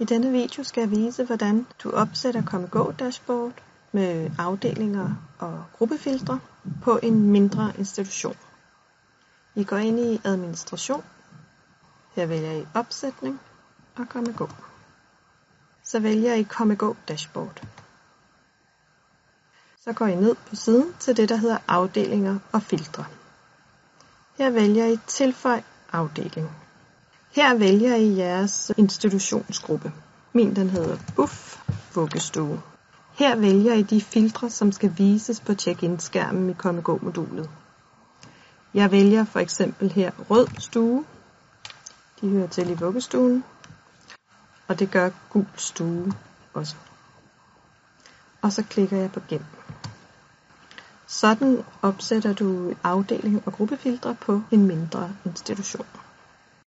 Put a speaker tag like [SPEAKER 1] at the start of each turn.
[SPEAKER 1] I denne video skal jeg vise, hvordan du opsætter Komme dashboard med afdelinger og gruppefiltre på en mindre institution. I går ind i administration. Her vælger I opsætning og Komme Så vælger I Komme dashboard. Så går I ned på siden til det, der hedder afdelinger og filtre. Her vælger I Tilføj afdeling. Her vælger I jeres institutionsgruppe. Min den hedder Buff Vuggestue. Her vælger I de filtre, som skal vises på check-in-skærmen i KommeGå-modulet. Jeg vælger for eksempel her rød stue. De hører til i vuggestuen. Og det gør gul stue også. Og så klikker jeg på gem. Sådan opsætter du afdeling og gruppefiltre på en mindre institution.